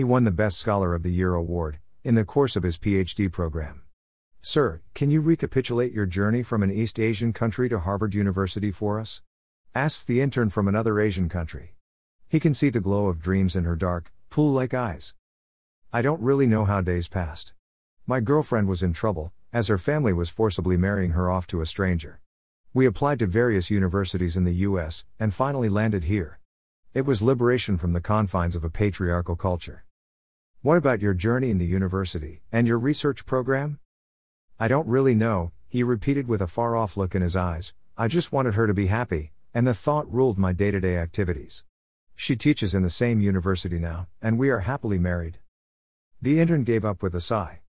He won the Best Scholar of the Year award in the course of his PhD program. Sir, can you recapitulate your journey from an East Asian country to Harvard University for us? Asks the intern from another Asian country. He can see the glow of dreams in her dark, pool like eyes. I don't really know how days passed. My girlfriend was in trouble, as her family was forcibly marrying her off to a stranger. We applied to various universities in the US, and finally landed here. It was liberation from the confines of a patriarchal culture. What about your journey in the university, and your research program? I don't really know, he repeated with a far off look in his eyes. I just wanted her to be happy, and the thought ruled my day to day activities. She teaches in the same university now, and we are happily married. The intern gave up with a sigh.